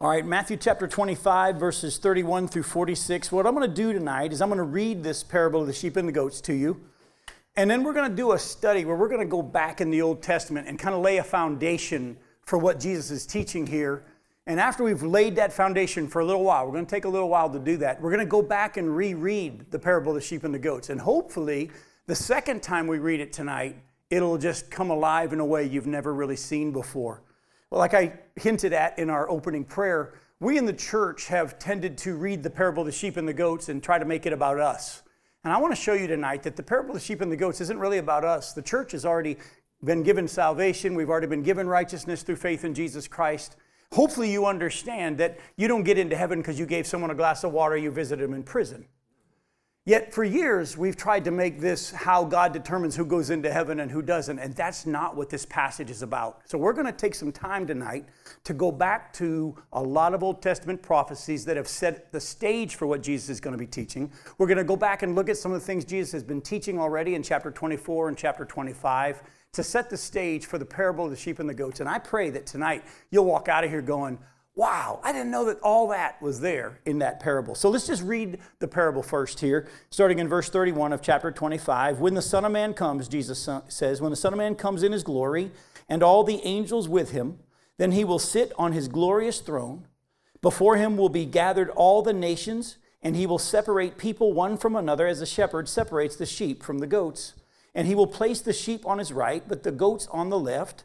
All right, Matthew chapter 25, verses 31 through 46. What I'm going to do tonight is I'm going to read this parable of the sheep and the goats to you. And then we're going to do a study where we're going to go back in the Old Testament and kind of lay a foundation for what Jesus is teaching here. And after we've laid that foundation for a little while, we're going to take a little while to do that. We're going to go back and reread the parable of the sheep and the goats. And hopefully, the second time we read it tonight, it'll just come alive in a way you've never really seen before. Well, like I hinted at in our opening prayer, we in the church have tended to read the parable of the sheep and the goats and try to make it about us. And I want to show you tonight that the parable of the sheep and the goats isn't really about us. The church has already been given salvation, we've already been given righteousness through faith in Jesus Christ. Hopefully, you understand that you don't get into heaven because you gave someone a glass of water, you visited them in prison. Yet for years, we've tried to make this how God determines who goes into heaven and who doesn't, and that's not what this passage is about. So we're going to take some time tonight to go back to a lot of Old Testament prophecies that have set the stage for what Jesus is going to be teaching. We're going to go back and look at some of the things Jesus has been teaching already in chapter 24 and chapter 25 to set the stage for the parable of the sheep and the goats. And I pray that tonight you'll walk out of here going, Wow, I didn't know that all that was there in that parable. So let's just read the parable first here, starting in verse 31 of chapter 25. When the Son of Man comes, Jesus says, when the Son of Man comes in his glory and all the angels with him, then he will sit on his glorious throne. Before him will be gathered all the nations, and he will separate people one from another as a shepherd separates the sheep from the goats. And he will place the sheep on his right, but the goats on the left.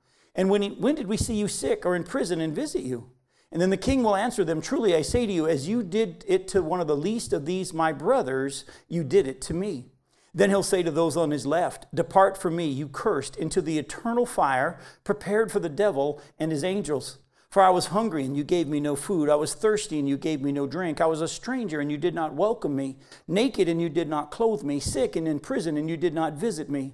And when, he, when did we see you sick or in prison and visit you? And then the king will answer them Truly I say to you, as you did it to one of the least of these my brothers, you did it to me. Then he'll say to those on his left, Depart from me, you cursed, into the eternal fire prepared for the devil and his angels. For I was hungry, and you gave me no food. I was thirsty, and you gave me no drink. I was a stranger, and you did not welcome me. Naked, and you did not clothe me. Sick and in prison, and you did not visit me.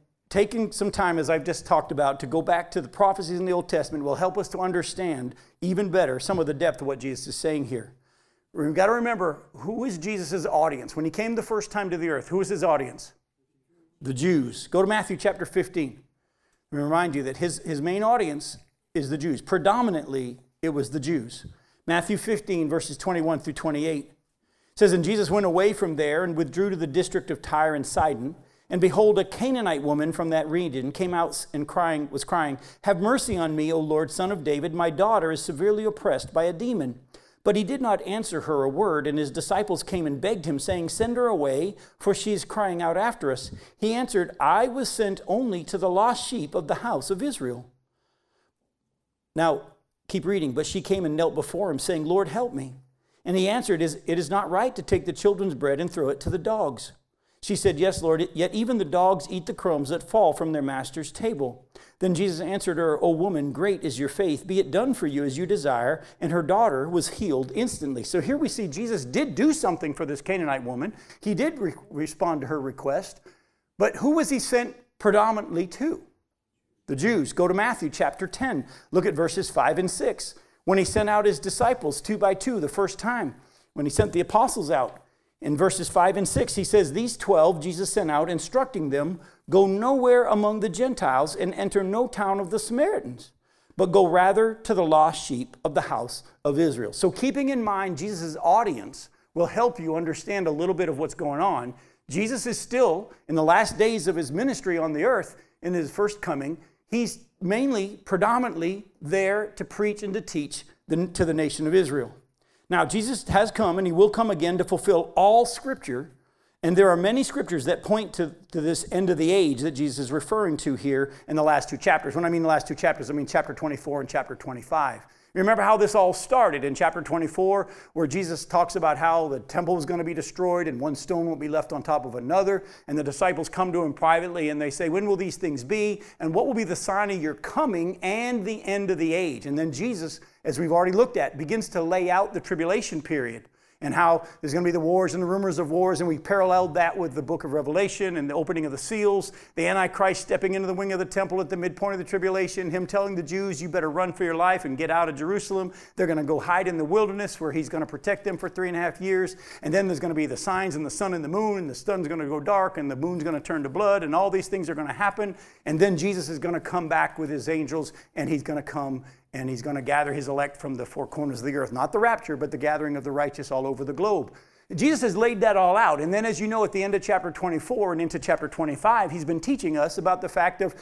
taking some time, as I've just talked about, to go back to the prophecies in the Old Testament will help us to understand even better some of the depth of what Jesus is saying here. We've got to remember who is Jesus' audience? When he came the first time to the earth, who was his audience? The Jews. Go to Matthew chapter 15. Let me remind you that his, his main audience is the Jews. Predominantly, it was the Jews. Matthew 15, verses 21 through 28 says, And Jesus went away from there and withdrew to the district of Tyre and Sidon. And behold, a Canaanite woman from that region came out and crying, was crying, Have mercy on me, O Lord, son of David. My daughter is severely oppressed by a demon. But he did not answer her a word, and his disciples came and begged him, saying, Send her away, for she is crying out after us. He answered, I was sent only to the lost sheep of the house of Israel. Now, keep reading. But she came and knelt before him, saying, Lord, help me. And he answered, is It is not right to take the children's bread and throw it to the dogs. She said, Yes, Lord, yet even the dogs eat the crumbs that fall from their master's table. Then Jesus answered her, O woman, great is your faith. Be it done for you as you desire. And her daughter was healed instantly. So here we see Jesus did do something for this Canaanite woman. He did re- respond to her request. But who was he sent predominantly to? The Jews. Go to Matthew chapter 10. Look at verses 5 and 6. When he sent out his disciples two by two the first time, when he sent the apostles out, in verses 5 and 6, he says, These 12 Jesus sent out, instructing them, Go nowhere among the Gentiles and enter no town of the Samaritans, but go rather to the lost sheep of the house of Israel. So, keeping in mind Jesus' audience will help you understand a little bit of what's going on. Jesus is still, in the last days of his ministry on the earth, in his first coming, he's mainly, predominantly there to preach and to teach the, to the nation of Israel. Now, Jesus has come and he will come again to fulfill all scripture And there are many scriptures that point to, to this end of the age that Jesus is referring to here in the last two chapters. When I mean the last two chapters, I mean chapter 24 and chapter 25. Remember how this all started in chapter 24, where Jesus talks about how the temple is going to be destroyed and one stone will be left on top of another. And the disciples come to him privately and they say, When will these things be? And what will be the sign of your coming and the end of the age? And then Jesus, as we've already looked at, begins to lay out the tribulation period and how there's going to be the wars and the rumors of wars. And we paralleled that with the book of Revelation and the opening of the seals, the Antichrist stepping into the wing of the temple at the midpoint of the tribulation, him telling the Jews, You better run for your life and get out of Jerusalem. They're going to go hide in the wilderness where he's going to protect them for three and a half years. And then there's going to be the signs and the sun and the moon, and the sun's going to go dark, and the moon's going to turn to blood, and all these things are going to happen. And then Jesus is going to come back with his angels, and he's going to come and he's going to gather his elect from the four corners of the earth. Not the rapture, but the gathering of the righteous all over the globe. Jesus has laid that all out. And then, as you know, at the end of chapter 24 and into chapter 25, he's been teaching us about the fact of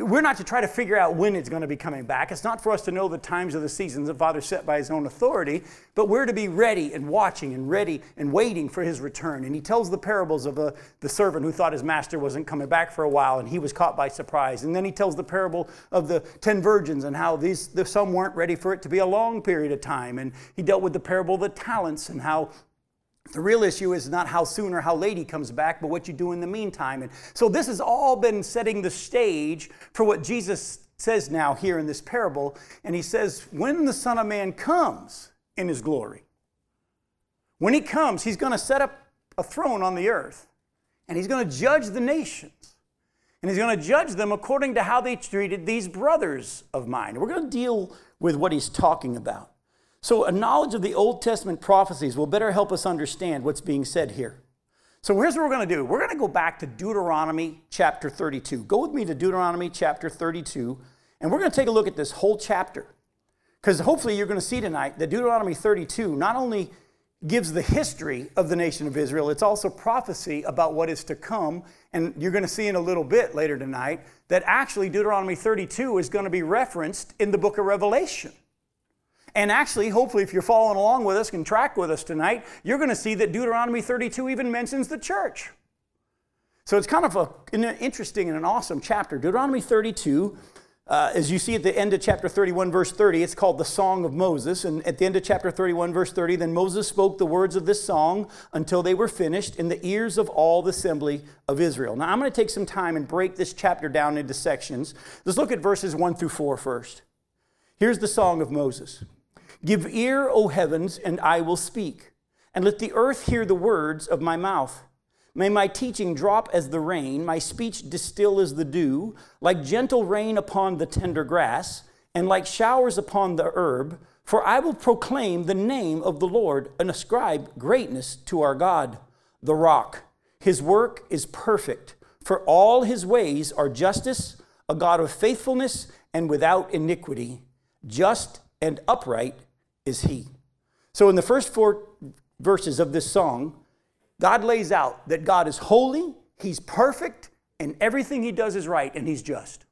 we're not to try to figure out when it's going to be coming back. It's not for us to know the times of the seasons the Father set by his own authority, but we're to be ready and watching and ready and waiting for his return. And he tells the parables of the, the servant who thought his master wasn't coming back for a while and he was caught by surprise. And then he tells the parable of the ten virgins and how these the, some weren't ready for it to be a long period of time. And he dealt with the parable of the talents and how the real issue is not how soon or how late he comes back, but what you do in the meantime. And so this has all been setting the stage for what Jesus says now here in this parable. And he says, when the Son of Man comes in his glory, when he comes, he's going to set up a throne on the earth and he's going to judge the nations. And he's going to judge them according to how they treated these brothers of mine. We're going to deal with what he's talking about. So, a knowledge of the Old Testament prophecies will better help us understand what's being said here. So, here's what we're going to do we're going to go back to Deuteronomy chapter 32. Go with me to Deuteronomy chapter 32, and we're going to take a look at this whole chapter. Because hopefully, you're going to see tonight that Deuteronomy 32 not only gives the history of the nation of Israel, it's also prophecy about what is to come. And you're going to see in a little bit later tonight that actually Deuteronomy 32 is going to be referenced in the book of Revelation. And actually, hopefully, if you're following along with us and track with us tonight, you're going to see that Deuteronomy 32 even mentions the church. So it's kind of a, an interesting and an awesome chapter. Deuteronomy 32, uh, as you see at the end of chapter 31, verse 30, it's called the Song of Moses. And at the end of chapter 31, verse 30, then Moses spoke the words of this song until they were finished in the ears of all the assembly of Israel. Now, I'm going to take some time and break this chapter down into sections. Let's look at verses 1 through 4 first. Here's the Song of Moses. Give ear, O heavens, and I will speak, and let the earth hear the words of my mouth. May my teaching drop as the rain, my speech distill as the dew, like gentle rain upon the tender grass, and like showers upon the herb. For I will proclaim the name of the Lord and ascribe greatness to our God, the rock. His work is perfect, for all his ways are justice, a God of faithfulness and without iniquity, just and upright is He. So, in the first four verses of this song, God lays out that God is holy, He's perfect, and everything He does is right, and He's just.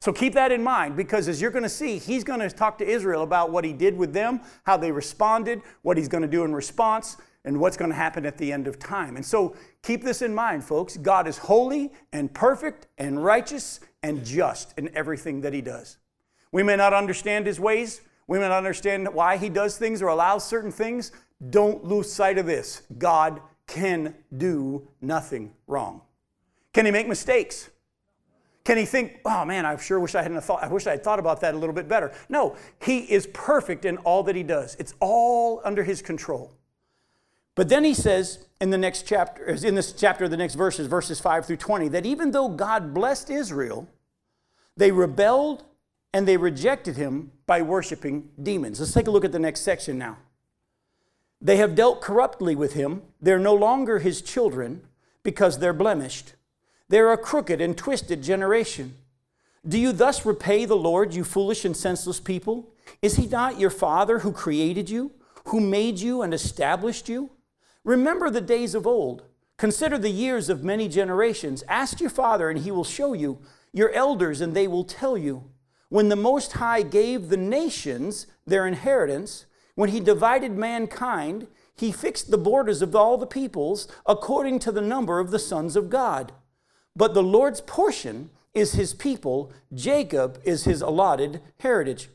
So keep that in mind because as you're going to see, he's going to talk to Israel about what he did with them, how they responded, what he's going to do in response, and what's going to happen at the end of time. And so keep this in mind, folks. God is holy and perfect and righteous and just in everything that he does. We may not understand his ways, not understand why he does things or allows certain things. Don't lose sight of this. God can do nothing wrong. Can he make mistakes? Can he think, oh man, I sure wish I hadn't thought, I wish I had thought about that a little bit better. No, he is perfect in all that he does. It's all under his control. But then he says in the next chapter, in this chapter, the next verses, verses 5 through 20, that even though God blessed Israel, they rebelled and they rejected him by worshiping demons. Let's take a look at the next section now. They have dealt corruptly with him. They're no longer his children because they're blemished. They're a crooked and twisted generation. Do you thus repay the Lord, you foolish and senseless people? Is he not your Father who created you, who made you and established you? Remember the days of old. Consider the years of many generations. Ask your Father, and he will show you, your elders, and they will tell you. When the Most High gave the nations their inheritance, when he divided mankind, he fixed the borders of all the peoples according to the number of the sons of God. But the Lord's portion is his people, Jacob is his allotted heritage.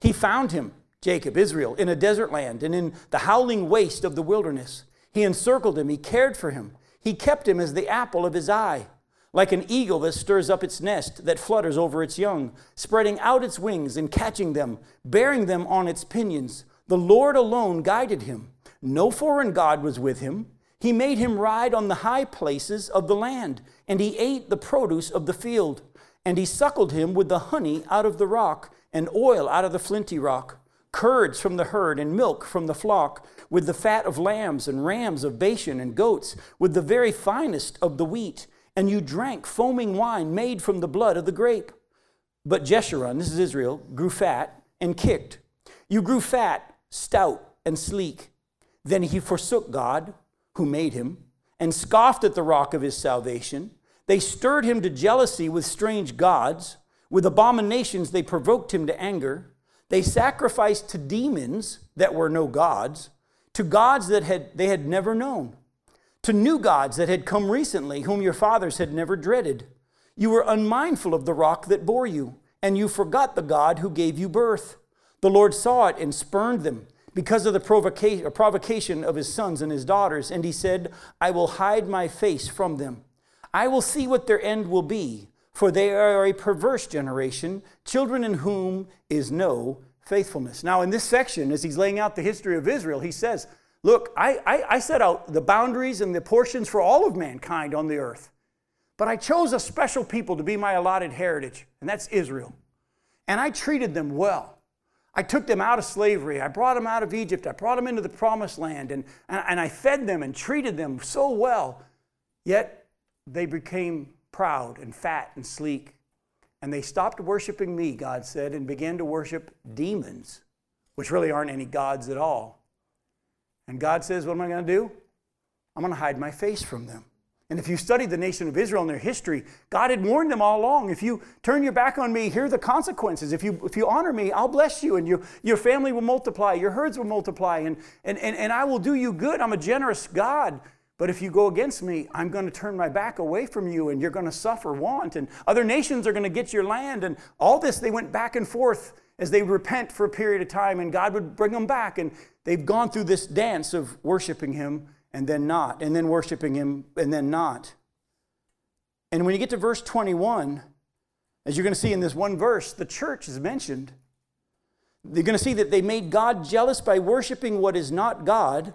He found him, Jacob, Israel, in a desert land and in the howling waste of the wilderness. He encircled him, he cared for him, he kept him as the apple of his eye. Like an eagle that stirs up its nest, that flutters over its young, spreading out its wings and catching them, bearing them on its pinions. The Lord alone guided him. No foreign God was with him. He made him ride on the high places of the land, and he ate the produce of the field. And he suckled him with the honey out of the rock, and oil out of the flinty rock, curds from the herd, and milk from the flock, with the fat of lambs and rams of Bashan and goats, with the very finest of the wheat. And you drank foaming wine made from the blood of the grape. But Jeshurun, this is Israel, grew fat and kicked. You grew fat, stout, and sleek. Then he forsook God, who made him, and scoffed at the rock of his salvation. They stirred him to jealousy with strange gods. With abominations, they provoked him to anger. They sacrificed to demons that were no gods, to gods that had, they had never known, to new gods that had come recently, whom your fathers had never dreaded. You were unmindful of the rock that bore you, and you forgot the God who gave you birth. The Lord saw it and spurned them because of the provocation, provocation of his sons and his daughters. And he said, I will hide my face from them. I will see what their end will be, for they are a perverse generation, children in whom is no faithfulness. Now, in this section, as he's laying out the history of Israel, he says, Look, I, I, I set out the boundaries and the portions for all of mankind on the earth, but I chose a special people to be my allotted heritage, and that's Israel. And I treated them well. I took them out of slavery. I brought them out of Egypt. I brought them into the promised land. And, and, and I fed them and treated them so well. Yet they became proud and fat and sleek. And they stopped worshiping me, God said, and began to worship demons, which really aren't any gods at all. And God says, What am I going to do? I'm going to hide my face from them. And if you study the nation of Israel and their history, God had warned them all along. If you turn your back on me, here are the consequences. If you, if you honor me, I'll bless you, and you, your family will multiply, your herds will multiply, and, and, and, and I will do you good. I'm a generous God. But if you go against me, I'm going to turn my back away from you, and you're going to suffer want, and other nations are going to get your land. And all this, they went back and forth as they repent for a period of time, and God would bring them back. And they've gone through this dance of worshiping Him and then not, and then worshiping Him and then not. And when you get to verse 21, as you're going to see in this one verse, the church is mentioned. You're going to see that they made God jealous by worshiping what is not God.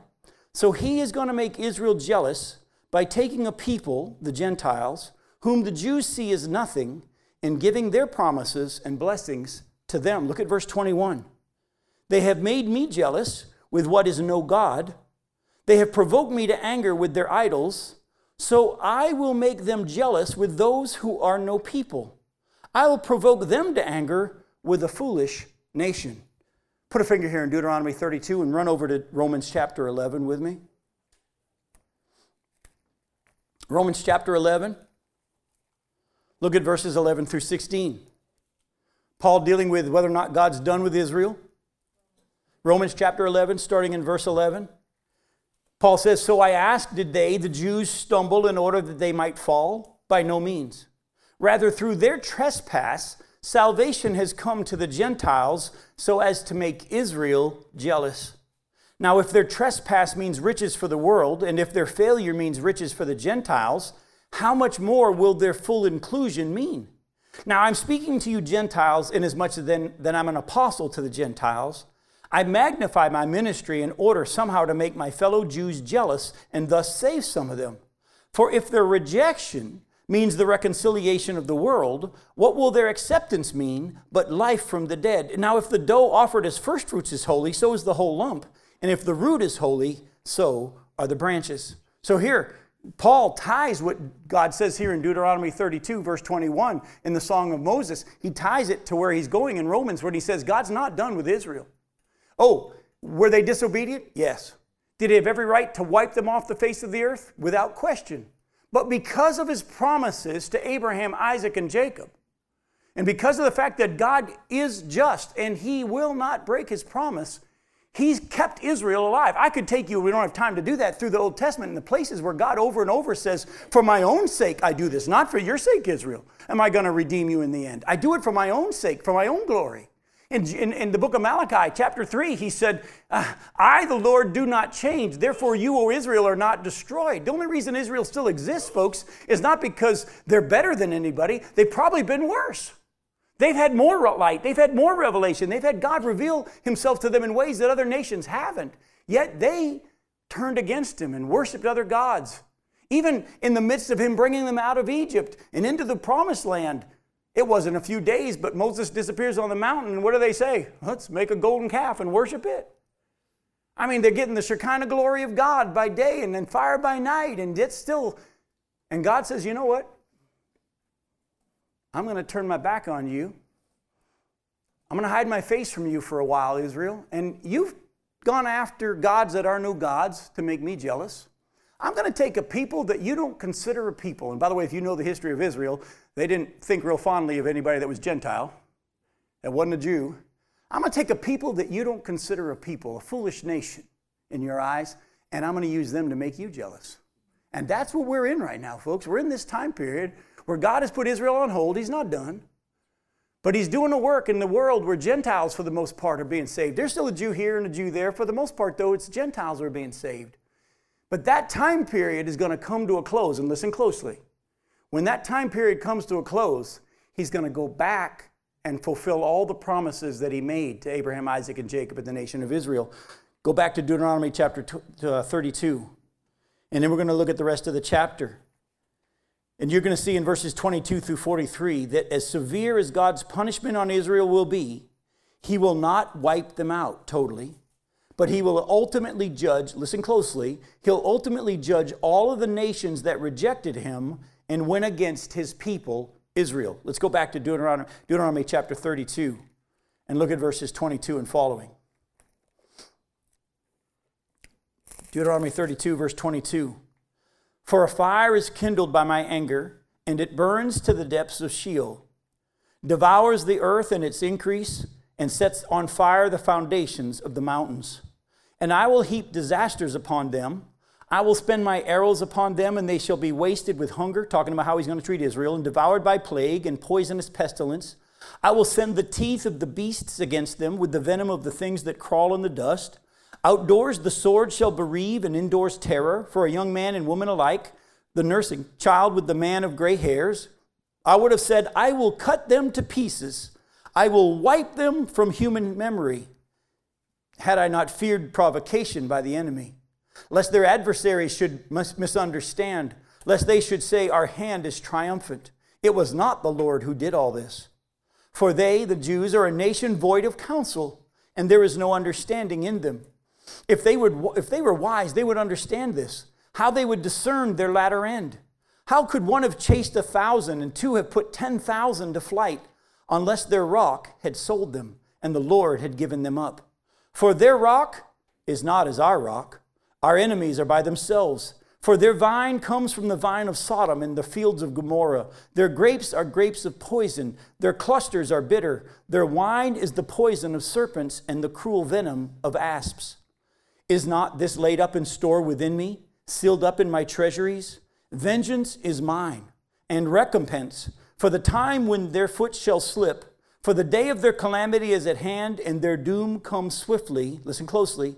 So He is going to make Israel jealous by taking a people, the Gentiles, whom the Jews see as nothing, and giving their promises and blessings to them. Look at verse 21. They have made me jealous with what is no God they have provoked me to anger with their idols, so I will make them jealous with those who are no people. I will provoke them to anger with a foolish nation. Put a finger here in Deuteronomy 32 and run over to Romans chapter 11 with me. Romans chapter 11. Look at verses 11 through 16. Paul dealing with whether or not God's done with Israel. Romans chapter 11, starting in verse 11. Paul says, So I ask, did they, the Jews, stumble in order that they might fall? By no means. Rather, through their trespass, salvation has come to the Gentiles so as to make Israel jealous. Now, if their trespass means riches for the world, and if their failure means riches for the Gentiles, how much more will their full inclusion mean? Now, I'm speaking to you Gentiles inasmuch as then, then I'm an apostle to the Gentiles. I magnify my ministry in order somehow to make my fellow Jews jealous and thus save some of them. For if their rejection means the reconciliation of the world, what will their acceptance mean but life from the dead? Now, if the dough offered as firstfruits is holy, so is the whole lump. And if the root is holy, so are the branches. So here, Paul ties what God says here in Deuteronomy 32, verse 21, in the Song of Moses. He ties it to where he's going in Romans, where he says, God's not done with Israel. Oh, were they disobedient? Yes. Did he have every right to wipe them off the face of the earth? Without question. But because of his promises to Abraham, Isaac, and Jacob, and because of the fact that God is just and he will not break his promise, He's kept Israel alive. I could take you, we don't have time to do that, through the Old Testament and the places where God over and over says, For my own sake I do this, not for your sake, Israel. Am I going to redeem you in the end? I do it for my own sake, for my own glory. In, in, in the book of Malachi, chapter 3, he said, uh, I, the Lord, do not change. Therefore, you, O Israel, are not destroyed. The only reason Israel still exists, folks, is not because they're better than anybody. They've probably been worse. They've had more light, they've had more revelation, they've had God reveal himself to them in ways that other nations haven't. Yet they turned against him and worshiped other gods. Even in the midst of him bringing them out of Egypt and into the promised land, it wasn't a few days, but Moses disappears on the mountain, and what do they say? Let's make a golden calf and worship it. I mean, they're getting the Shekinah glory of God by day and then fire by night, and it's still. And God says, you know what? I'm going to turn my back on you. I'm going to hide my face from you for a while, Israel. And you've gone after gods that are no gods to make me jealous. I'm going to take a people that you don't consider a people. And by the way, if you know the history of Israel, they didn't think real fondly of anybody that was Gentile, that wasn't a Jew. I'm going to take a people that you don't consider a people, a foolish nation in your eyes, and I'm going to use them to make you jealous. And that's what we're in right now, folks. We're in this time period where God has put Israel on hold. He's not done. But he's doing a work in the world where Gentiles, for the most part, are being saved. There's still a Jew here and a Jew there. For the most part, though, it's Gentiles who are being saved. But that time period is going to come to a close, and listen closely. When that time period comes to a close, he's going to go back and fulfill all the promises that he made to Abraham, Isaac, and Jacob and the nation of Israel. Go back to Deuteronomy chapter uh, 32, and then we're going to look at the rest of the chapter. And you're going to see in verses 22 through 43 that as severe as God's punishment on Israel will be, he will not wipe them out totally, but he will ultimately judge, listen closely, he'll ultimately judge all of the nations that rejected him and went against his people, Israel. Let's go back to Deuteronomy, Deuteronomy chapter 32 and look at verses 22 and following. Deuteronomy 32, verse 22. For a fire is kindled by my anger, and it burns to the depths of Sheol, devours the earth and its increase, and sets on fire the foundations of the mountains. And I will heap disasters upon them. I will spend my arrows upon them, and they shall be wasted with hunger, talking about how he's going to treat Israel, and devoured by plague and poisonous pestilence. I will send the teeth of the beasts against them with the venom of the things that crawl in the dust. Outdoors, the sword shall bereave, and indoors, terror for a young man and woman alike, the nursing child with the man of gray hairs. I would have said, I will cut them to pieces. I will wipe them from human memory, had I not feared provocation by the enemy, lest their adversaries should misunderstand, lest they should say, Our hand is triumphant. It was not the Lord who did all this. For they, the Jews, are a nation void of counsel, and there is no understanding in them. If they, would, if they were wise, they would understand this, how they would discern their latter end. How could one have chased a thousand and two have put 10,000 to flight unless their rock had sold them and the Lord had given them up? For their rock is not as our rock. Our enemies are by themselves. For their vine comes from the vine of Sodom and the fields of Gomorrah. Their grapes are grapes of poison. Their clusters are bitter. Their wine is the poison of serpents and the cruel venom of asps. Is not this laid up in store within me, sealed up in my treasuries? Vengeance is mine, and recompense for the time when their foot shall slip. For the day of their calamity is at hand, and their doom comes swiftly. Listen closely.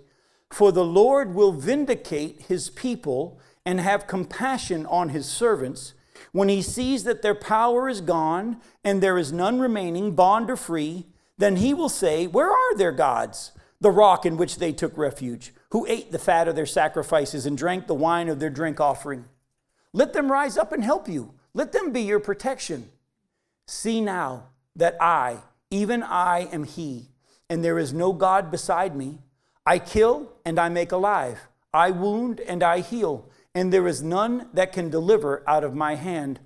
For the Lord will vindicate his people and have compassion on his servants when he sees that their power is gone and there is none remaining, bond or free. Then he will say, Where are their gods? the rock in which they took refuge, who ate the fat of their sacrifices and drank the wine of their drink offering. Let them rise up and help you. Let them be your protection. See now that I, even I, am He, and there is no God beside me. I kill and I make alive. I wound and I heal, and there is none that can deliver out of my hand.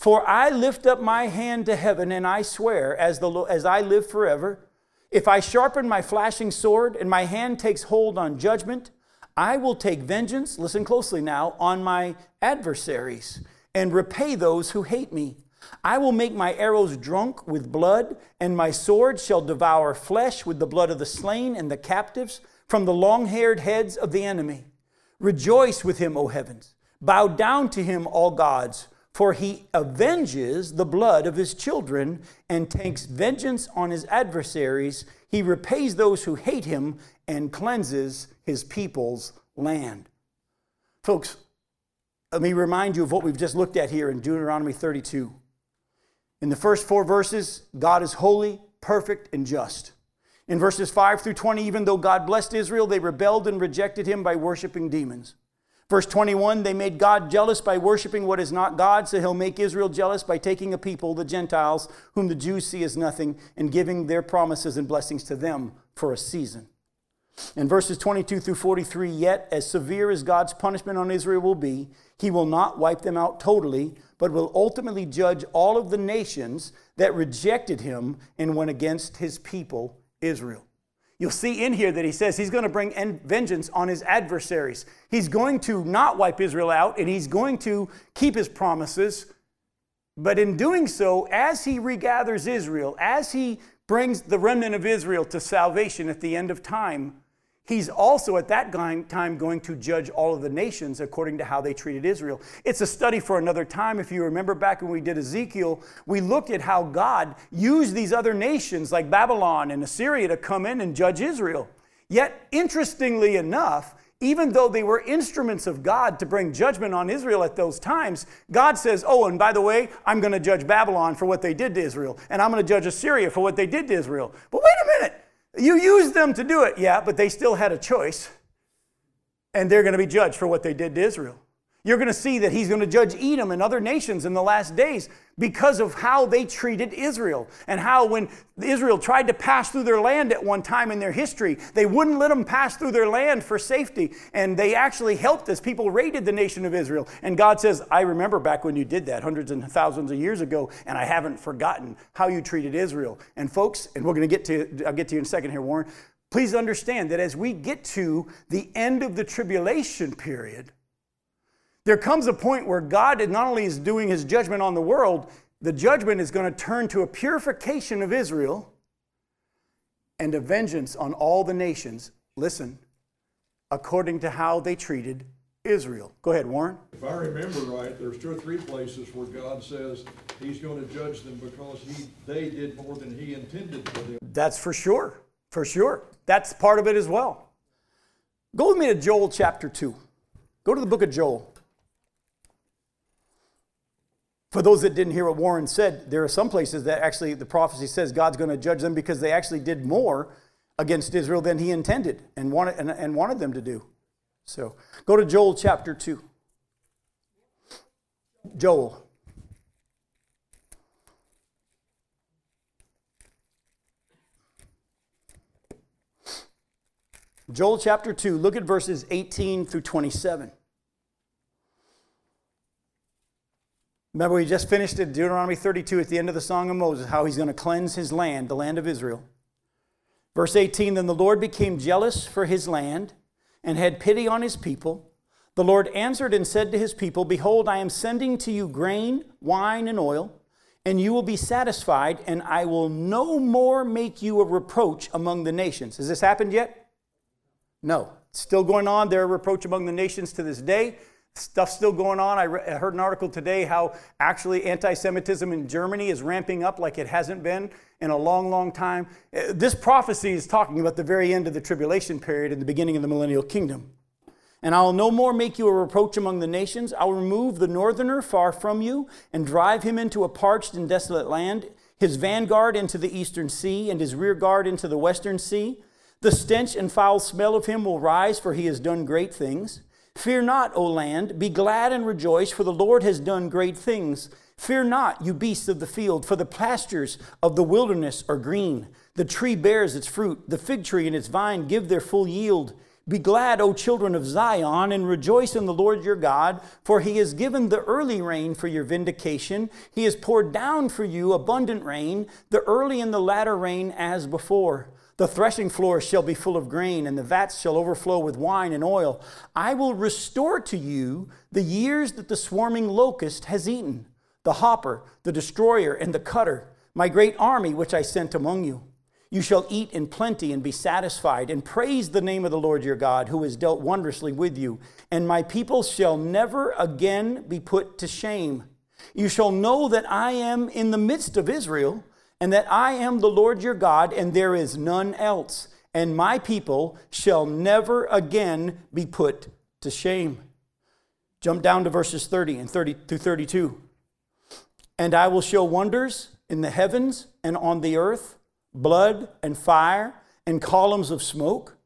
For I lift up my hand to heaven and I swear, as, the, as I live forever, if I sharpen my flashing sword and my hand takes hold on judgment, I will take vengeance, listen closely now, on my adversaries and repay those who hate me. I will make my arrows drunk with blood, and my sword shall devour flesh with the blood of the slain and the captives, from the long haired heads of the enemy. Rejoice with him, O heavens. Bow down to him, all gods, for he avenges the blood of his children and takes vengeance on his adversaries. He repays those who hate him and cleanses his people's land. Folks, let me remind you of what we've just looked at here in Deuteronomy 32. In the first four verses, God is holy, perfect, and just. In verses 5 through 20, even though God blessed Israel, they rebelled and rejected him by worshiping demons. Verse 21, they made God jealous by worshiping what is not God, so he'll make Israel jealous by taking a people, the Gentiles, whom the Jews see as nothing, and giving their promises and blessings to them for a season. In verses 22 through 43, yet as severe as God's punishment on Israel will be, he will not wipe them out totally, but will ultimately judge all of the nations that rejected him and went against his people, Israel. You'll see in here that he says he's going to bring vengeance on his adversaries. He's going to not wipe Israel out and he's going to keep his promises. But in doing so, as he regathers Israel, as he brings the remnant of Israel to salvation at the end of time, He's also at that time going to judge all of the nations according to how they treated Israel. It's a study for another time. If you remember back when we did Ezekiel, we looked at how God used these other nations like Babylon and Assyria to come in and judge Israel. Yet, interestingly enough, even though they were instruments of God to bring judgment on Israel at those times, God says, Oh, and by the way, I'm going to judge Babylon for what they did to Israel, and I'm going to judge Assyria for what they did to Israel. But wait a minute. You used them to do it, yeah, but they still had a choice. And they're going to be judged for what they did to Israel. You're going to see that he's going to judge Edom and other nations in the last days because of how they treated Israel and how when Israel tried to pass through their land at one time in their history, they wouldn't let them pass through their land for safety. And they actually helped as people raided the nation of Israel. And God says, I remember back when you did that hundreds and thousands of years ago, and I haven't forgotten how you treated Israel. And folks, and we're going to get to, I'll get to you in a second here, Warren. Please understand that as we get to the end of the tribulation period, there comes a point where God not only is doing his judgment on the world, the judgment is going to turn to a purification of Israel and a vengeance on all the nations. Listen, according to how they treated Israel. Go ahead, Warren. If I remember right, there's two or three places where God says he's going to judge them because he, they did more than he intended for them. That's for sure. For sure. That's part of it as well. Go with me to Joel chapter 2. Go to the book of Joel. For those that didn't hear what Warren said, there are some places that actually the prophecy says God's going to judge them because they actually did more against Israel than he intended and wanted, and, and wanted them to do. So go to Joel chapter 2. Joel. Joel chapter 2, look at verses 18 through 27. Remember, we just finished in Deuteronomy 32 at the end of the Song of Moses, how he's going to cleanse his land, the land of Israel. Verse 18 Then the Lord became jealous for his land and had pity on his people. The Lord answered and said to his people, Behold, I am sending to you grain, wine, and oil, and you will be satisfied, and I will no more make you a reproach among the nations. Has this happened yet? No. It's still going on. There are reproach among the nations to this day. Stuff still going on. I, re- I heard an article today how actually anti Semitism in Germany is ramping up like it hasn't been in a long, long time. Uh, this prophecy is talking about the very end of the tribulation period and the beginning of the millennial kingdom. And I'll no more make you a reproach among the nations. I'll remove the northerner far from you and drive him into a parched and desolate land, his vanguard into the eastern sea, and his rear guard into the western sea. The stench and foul smell of him will rise, for he has done great things. Fear not, O land, be glad and rejoice, for the Lord has done great things. Fear not, you beasts of the field, for the pastures of the wilderness are green. The tree bears its fruit, the fig tree and its vine give their full yield. Be glad, O children of Zion, and rejoice in the Lord your God, for he has given the early rain for your vindication. He has poured down for you abundant rain, the early and the latter rain as before. The threshing floor shall be full of grain, and the vats shall overflow with wine and oil. I will restore to you the years that the swarming locust has eaten, the hopper, the destroyer, and the cutter, my great army which I sent among you. You shall eat in plenty and be satisfied, and praise the name of the Lord your God, who has dealt wondrously with you. And my people shall never again be put to shame. You shall know that I am in the midst of Israel, and that I am the Lord your God, and there is none else. And my people shall never again be put to shame. Jump down to verses 30 and 30 to 32. And I will show wonders in the heavens and on the earth, blood and fire and columns of smoke.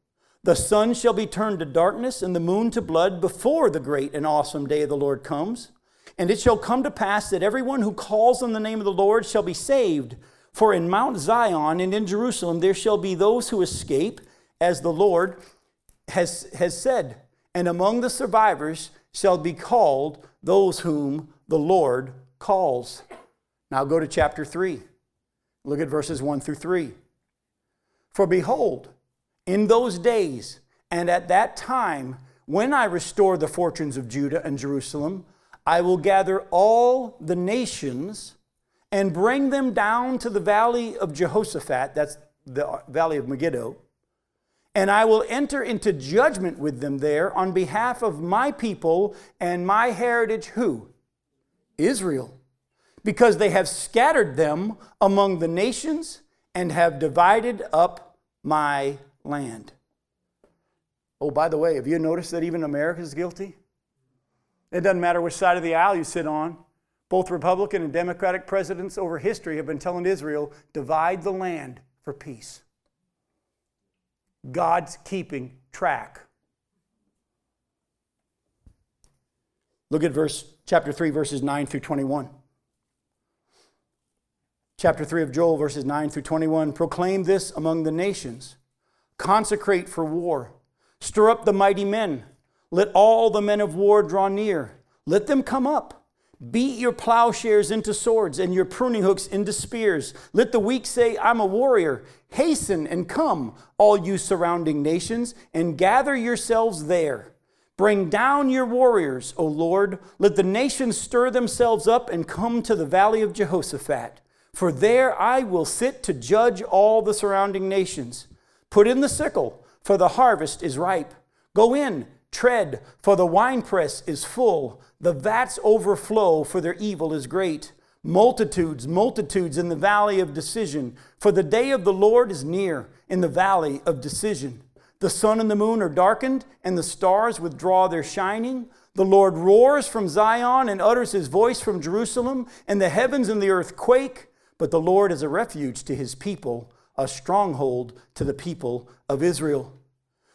The sun shall be turned to darkness and the moon to blood before the great and awesome day of the Lord comes. And it shall come to pass that everyone who calls on the name of the Lord shall be saved. For in Mount Zion and in Jerusalem there shall be those who escape, as the Lord has, has said. And among the survivors shall be called those whom the Lord calls. Now go to chapter 3. Look at verses 1 through 3. For behold, in those days and at that time, when I restore the fortunes of Judah and Jerusalem, I will gather all the nations and bring them down to the valley of Jehoshaphat, that's the valley of Megiddo, and I will enter into judgment with them there on behalf of my people and my heritage, who? Israel because they have scattered them among the nations and have divided up my land. Oh, by the way, have you noticed that even America is guilty? It doesn't matter which side of the aisle you sit on. Both Republican and Democratic presidents over history have been telling Israel, divide the land for peace. God's keeping track. Look at verse chapter 3 verses 9 through 21 chapter 3 of Joel, verses 9 through 21 proclaim this among the nations consecrate for war, stir up the mighty men, let all the men of war draw near, let them come up. Beat your plowshares into swords and your pruning hooks into spears. Let the weak say, I'm a warrior. Hasten and come, all you surrounding nations, and gather yourselves there. Bring down your warriors, O Lord. Let the nations stir themselves up and come to the valley of Jehoshaphat. For there I will sit to judge all the surrounding nations. Put in the sickle, for the harvest is ripe. Go in, tread, for the winepress is full. The vats overflow, for their evil is great. Multitudes, multitudes in the valley of decision, for the day of the Lord is near in the valley of decision. The sun and the moon are darkened, and the stars withdraw their shining. The Lord roars from Zion and utters his voice from Jerusalem, and the heavens and the earth quake. But the Lord is a refuge to his people, a stronghold to the people of Israel.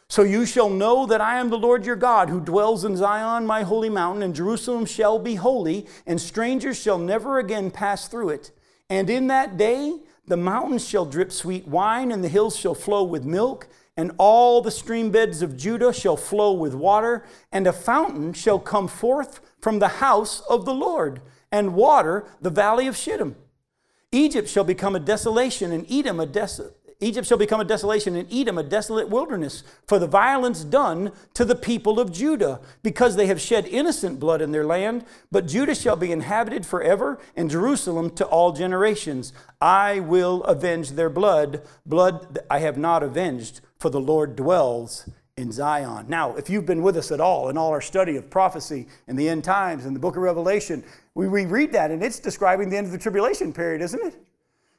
So you shall know that I am the Lord your God, who dwells in Zion, my holy mountain, and Jerusalem shall be holy, and strangers shall never again pass through it. And in that day the mountains shall drip sweet wine, and the hills shall flow with milk, and all the stream beds of Judah shall flow with water, and a fountain shall come forth from the house of the Lord, and water the valley of Shittim. Egypt shall become a desolation, and Edom a desolate. Egypt shall become a desolation, and Edom a desolate wilderness, for the violence done to the people of Judah, because they have shed innocent blood in their land. But Judah shall be inhabited forever, and Jerusalem to all generations. I will avenge their blood, blood I have not avenged, for the Lord dwells in Zion. Now, if you've been with us at all in all our study of prophecy and the end times and the book of Revelation, we reread that and it's describing the end of the tribulation period, isn't it?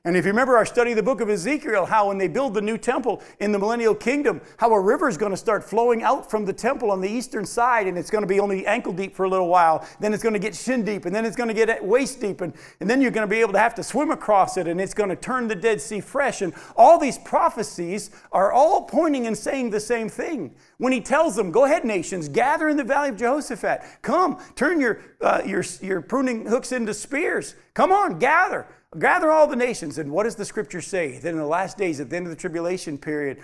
And if you remember our study of the book of Ezekiel, how when they build the new temple in the millennial kingdom, how a river is going to start flowing out from the temple on the eastern side, and it's going to be only ankle deep for a little while. Then it's going to get shin deep, and then it's going to get waist deep, and, and then you're going to be able to have to swim across it, and it's going to turn the Dead Sea fresh. And all these prophecies are all pointing and saying the same thing. When he tells them, Go ahead, nations, gather in the valley of Jehoshaphat. Come, turn your, uh, your, your pruning hooks into spears. Come on, gather. Gather all the nations. And what does the scripture say? That in the last days, at the end of the tribulation period,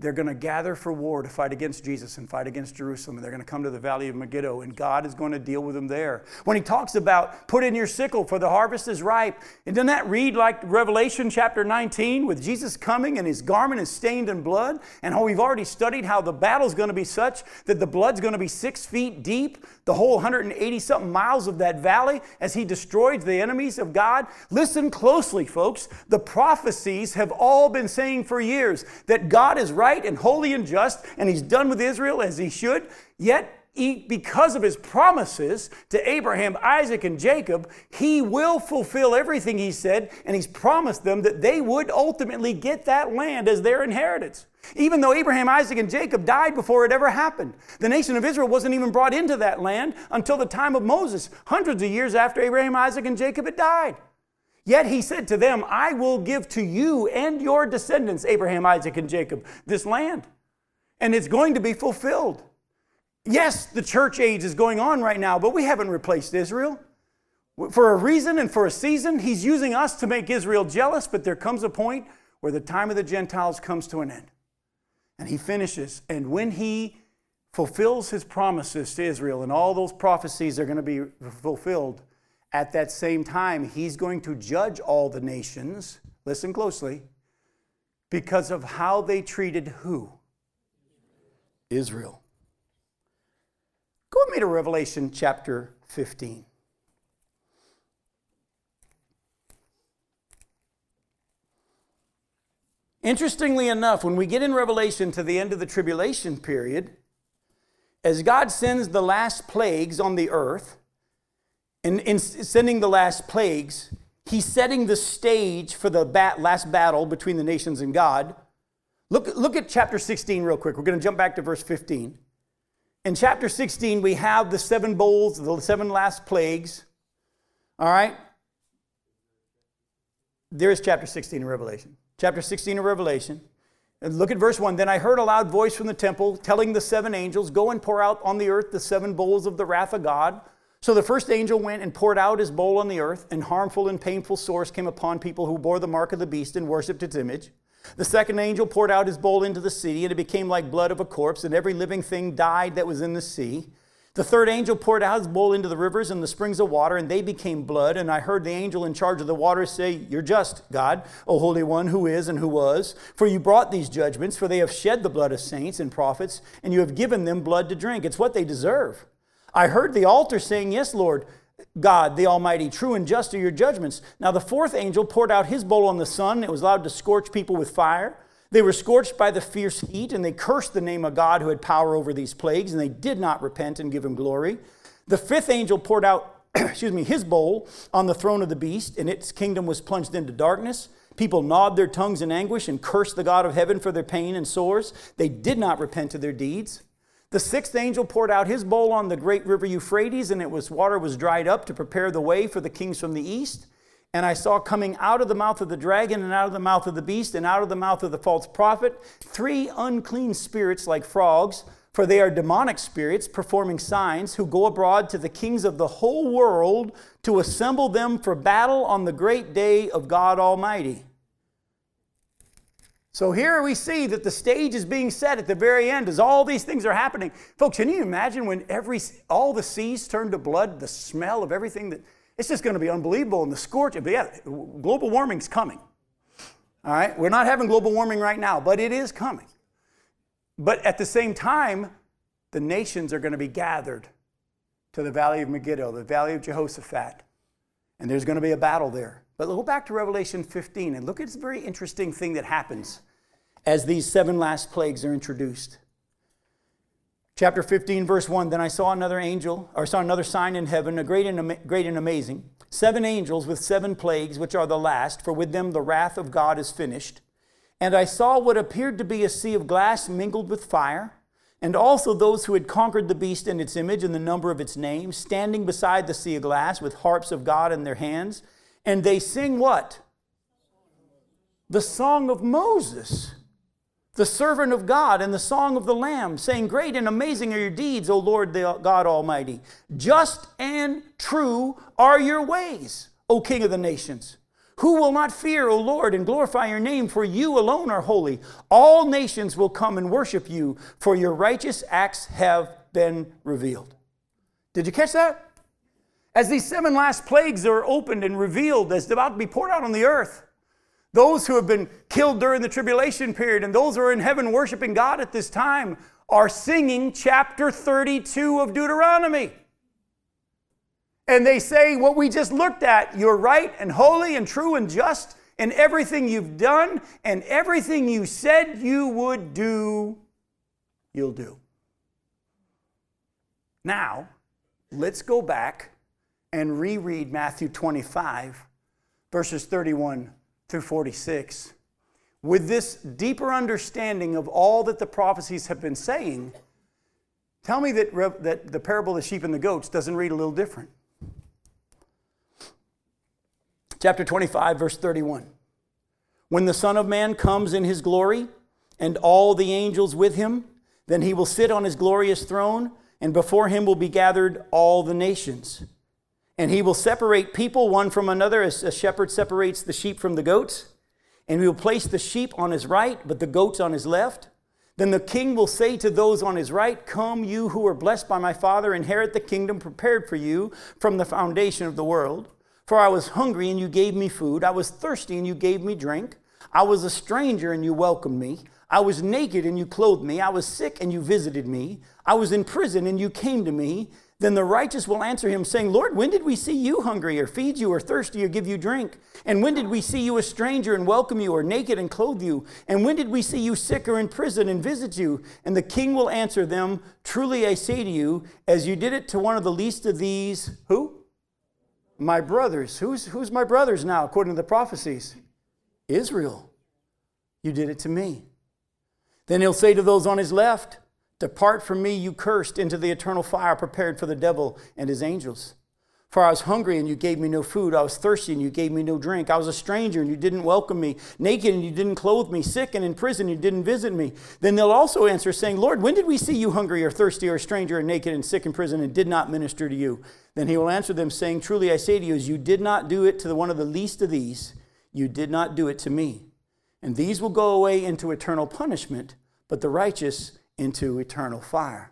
they're going to gather for war to fight against Jesus and fight against Jerusalem. And they're going to come to the valley of Megiddo, and God is going to deal with them there. When he talks about put in your sickle, for the harvest is ripe, and doesn't that read like Revelation chapter 19 with Jesus coming and his garment is stained in blood? And how we've already studied how the battle's going to be such that the blood's going to be six feet deep, the whole 180 something miles of that valley as he destroys the enemies of God. Listen closely, folks. The prophecies have all been saying for years that God is right right and holy and just, and he's done with Israel as he should. Yet, he, because of his promises to Abraham, Isaac, and Jacob, he will fulfill everything he said, and he's promised them that they would ultimately get that land as their inheritance. Even though Abraham, Isaac, and Jacob died before it ever happened, the nation of Israel wasn't even brought into that land until the time of Moses, hundreds of years after Abraham, Isaac, and Jacob had died. Yet he said to them, I will give to you and your descendants, Abraham, Isaac, and Jacob, this land. And it's going to be fulfilled. Yes, the church age is going on right now, but we haven't replaced Israel. For a reason and for a season, he's using us to make Israel jealous, but there comes a point where the time of the Gentiles comes to an end. And he finishes. And when he fulfills his promises to Israel, and all those prophecies are going to be fulfilled, at that same time, he's going to judge all the nations, listen closely, because of how they treated who? Israel. Go with me to Revelation chapter 15. Interestingly enough, when we get in Revelation to the end of the tribulation period, as God sends the last plagues on the earth, in, in sending the last plagues, he's setting the stage for the bat, last battle between the nations and God. Look, look at chapter 16 real quick. We're going to jump back to verse 15. In chapter 16, we have the seven bowls, the seven last plagues. All right? There is chapter 16 in Revelation. Chapter 16 of Revelation. And look at verse 1. Then I heard a loud voice from the temple telling the seven angels, Go and pour out on the earth the seven bowls of the wrath of God. So the first angel went and poured out his bowl on the earth, and harmful and painful sores came upon people who bore the mark of the beast and worshipped its image. The second angel poured out his bowl into the sea, and it became like blood of a corpse, and every living thing died that was in the sea. The third angel poured out his bowl into the rivers and the springs of water, and they became blood. And I heard the angel in charge of the waters say, You're just, God, O Holy One, who is and who was. For you brought these judgments, for they have shed the blood of saints and prophets, and you have given them blood to drink. It's what they deserve. I heard the altar saying, Yes, Lord, God, the Almighty, true and just are your judgments. Now the fourth angel poured out his bowl on the sun. It was allowed to scorch people with fire. They were scorched by the fierce heat, and they cursed the name of God who had power over these plagues, and they did not repent and give him glory. The fifth angel poured out, excuse me, his bowl on the throne of the beast, and its kingdom was plunged into darkness. People gnawed their tongues in anguish and cursed the God of heaven for their pain and sores. They did not repent of their deeds. The sixth angel poured out his bowl on the great river Euphrates, and it was water was dried up to prepare the way for the kings from the east. And I saw coming out of the mouth of the dragon, and out of the mouth of the beast, and out of the mouth of the false prophet, three unclean spirits like frogs, for they are demonic spirits performing signs, who go abroad to the kings of the whole world to assemble them for battle on the great day of God Almighty. So here we see that the stage is being set at the very end as all these things are happening. Folks, can you imagine when every all the seas turn to blood, the smell of everything that it's just going to be unbelievable and the scorch. But yeah, global warming's coming. All right, we're not having global warming right now, but it is coming. But at the same time, the nations are going to be gathered to the valley of Megiddo, the valley of Jehoshaphat, and there's going to be a battle there. But go back to Revelation 15 and look at this very interesting thing that happens as these seven last plagues are introduced. Chapter 15, verse 1 Then I saw another angel, or saw another sign in heaven, a great and, great and amazing. Seven angels with seven plagues, which are the last, for with them the wrath of God is finished. And I saw what appeared to be a sea of glass mingled with fire, and also those who had conquered the beast and its image and the number of its name, standing beside the sea of glass with harps of God in their hands and they sing what? The song of Moses, the servant of God, and the song of the Lamb, saying, Great and amazing are your deeds, O Lord God Almighty. Just and true are your ways, O King of the nations. Who will not fear, O Lord, and glorify your name? For you alone are holy. All nations will come and worship you, for your righteous acts have been revealed. Did you catch that? As these seven last plagues are opened and revealed, as they're about to be poured out on the earth, those who have been killed during the tribulation period and those who are in heaven worshiping God at this time are singing chapter 32 of Deuteronomy. And they say what we just looked at you're right and holy and true and just in everything you've done and everything you said you would do, you'll do. Now, let's go back and reread Matthew 25, verses 31 through 46. With this deeper understanding of all that the prophecies have been saying, tell me that, that the parable of the sheep and the goats doesn't read a little different. Chapter 25, verse 31. When the Son of Man comes in his glory, and all the angels with him, then he will sit on his glorious throne, and before him will be gathered all the nations. And he will separate people one from another as a shepherd separates the sheep from the goats. And he will place the sheep on his right, but the goats on his left. Then the king will say to those on his right, Come, you who are blessed by my Father, inherit the kingdom prepared for you from the foundation of the world. For I was hungry, and you gave me food. I was thirsty, and you gave me drink. I was a stranger, and you welcomed me. I was naked, and you clothed me. I was sick, and you visited me. I was in prison, and you came to me. Then the righteous will answer him, saying, Lord, when did we see you hungry, or feed you, or thirsty, or give you drink? And when did we see you a stranger and welcome you, or naked and clothe you? And when did we see you sick or in prison and visit you? And the king will answer them, Truly I say to you, as you did it to one of the least of these, who? My brothers. Who's, who's my brothers now, according to the prophecies? Israel. You did it to me. Then he'll say to those on his left, Depart from me, you cursed, into the eternal fire prepared for the devil and his angels. For I was hungry and you gave me no food. I was thirsty and you gave me no drink. I was a stranger and you didn't welcome me. Naked and you didn't clothe me. Sick and in prison and you didn't visit me. Then they'll also answer, saying, Lord, when did we see you hungry or thirsty or a stranger and naked and sick in prison and did not minister to you? Then he will answer them, saying, Truly I say to you, as you did not do it to the one of the least of these, you did not do it to me. And these will go away into eternal punishment, but the righteous into eternal fire.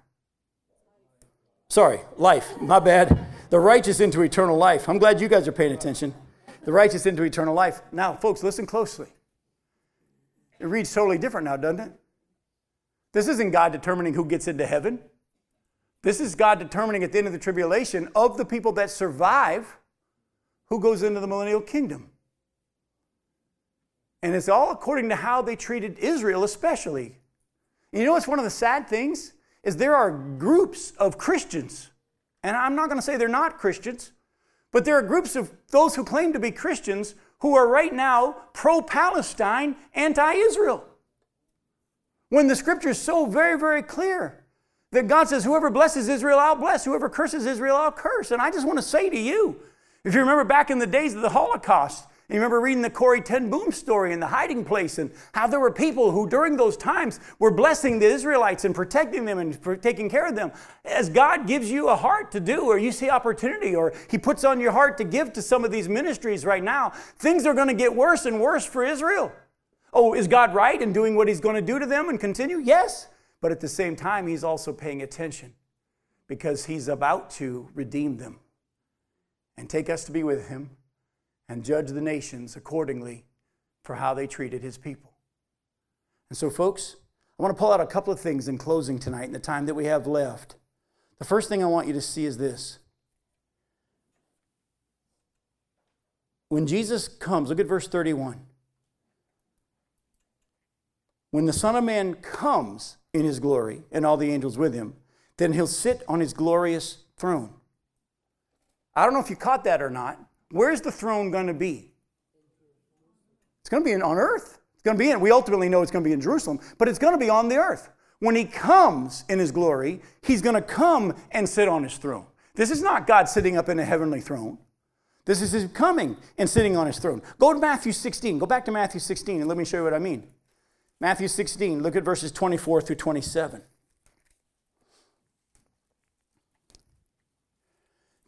Sorry, life, my bad. The righteous into eternal life. I'm glad you guys are paying attention. The righteous into eternal life. Now, folks, listen closely. It reads totally different now, doesn't it? This isn't God determining who gets into heaven. This is God determining at the end of the tribulation of the people that survive who goes into the millennial kingdom. And it's all according to how they treated Israel, especially. You know what's one of the sad things? Is there are groups of Christians, and I'm not going to say they're not Christians, but there are groups of those who claim to be Christians who are right now pro Palestine, anti Israel. When the scripture is so very, very clear that God says, Whoever blesses Israel, I'll bless. Whoever curses Israel, I'll curse. And I just want to say to you, if you remember back in the days of the Holocaust, you remember reading the Corrie ten Boom story in the hiding place and how there were people who during those times were blessing the Israelites and protecting them and taking care of them. As God gives you a heart to do, or you see opportunity, or He puts on your heart to give to some of these ministries right now, things are going to get worse and worse for Israel. Oh, is God right in doing what He's going to do to them and continue? Yes. But at the same time, He's also paying attention because He's about to redeem them and take us to be with Him and judge the nations accordingly for how they treated his people. And so, folks, I want to pull out a couple of things in closing tonight in the time that we have left. The first thing I want you to see is this. When Jesus comes, look at verse 31. When the Son of Man comes in his glory and all the angels with him, then he'll sit on his glorious throne. I don't know if you caught that or not, Where's the throne going to be? It's going to be on earth. It's going to be in, we ultimately know it's going to be in Jerusalem, but it's going to be on the earth. When he comes in his glory, he's going to come and sit on his throne. This is not God sitting up in a heavenly throne. This is his coming and sitting on his throne. Go to Matthew 16. Go back to Matthew 16 and let me show you what I mean. Matthew 16, look at verses 24 through 27.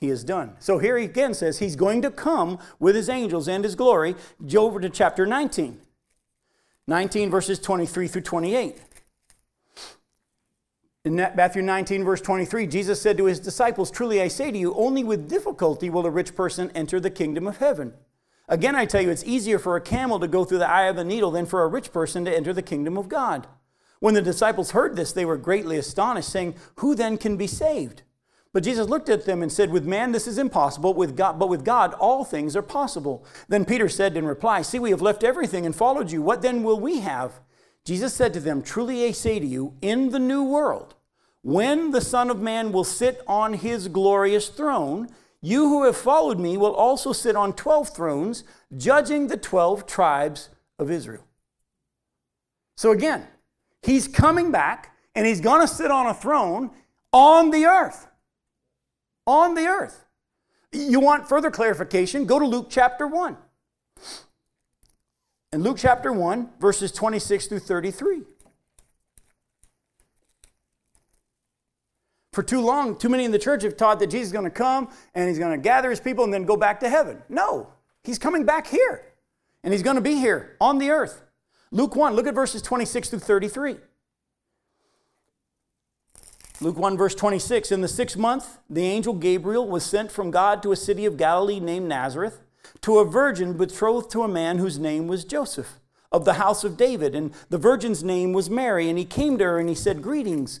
he has done. So here he again says he's going to come with his angels and his glory. Over to chapter 19. 19 verses 23 through 28. In Matthew 19, verse 23, Jesus said to his disciples, Truly I say to you, only with difficulty will a rich person enter the kingdom of heaven. Again, I tell you, it's easier for a camel to go through the eye of a needle than for a rich person to enter the kingdom of God. When the disciples heard this, they were greatly astonished, saying, Who then can be saved? But Jesus looked at them and said, With man this is impossible, with God, but with God all things are possible. Then Peter said in reply, See, we have left everything and followed you. What then will we have? Jesus said to them, Truly I say to you, in the new world, when the Son of Man will sit on his glorious throne, you who have followed me will also sit on 12 thrones, judging the 12 tribes of Israel. So again, he's coming back and he's going to sit on a throne on the earth. On the earth. You want further clarification? Go to Luke chapter 1. In Luke chapter 1, verses 26 through 33. For too long, too many in the church have taught that Jesus is going to come and he's going to gather his people and then go back to heaven. No, he's coming back here and he's going to be here on the earth. Luke 1, look at verses 26 through 33. Luke 1, verse 26 In the sixth month, the angel Gabriel was sent from God to a city of Galilee named Nazareth to a virgin betrothed to a man whose name was Joseph of the house of David. And the virgin's name was Mary. And he came to her and he said, Greetings.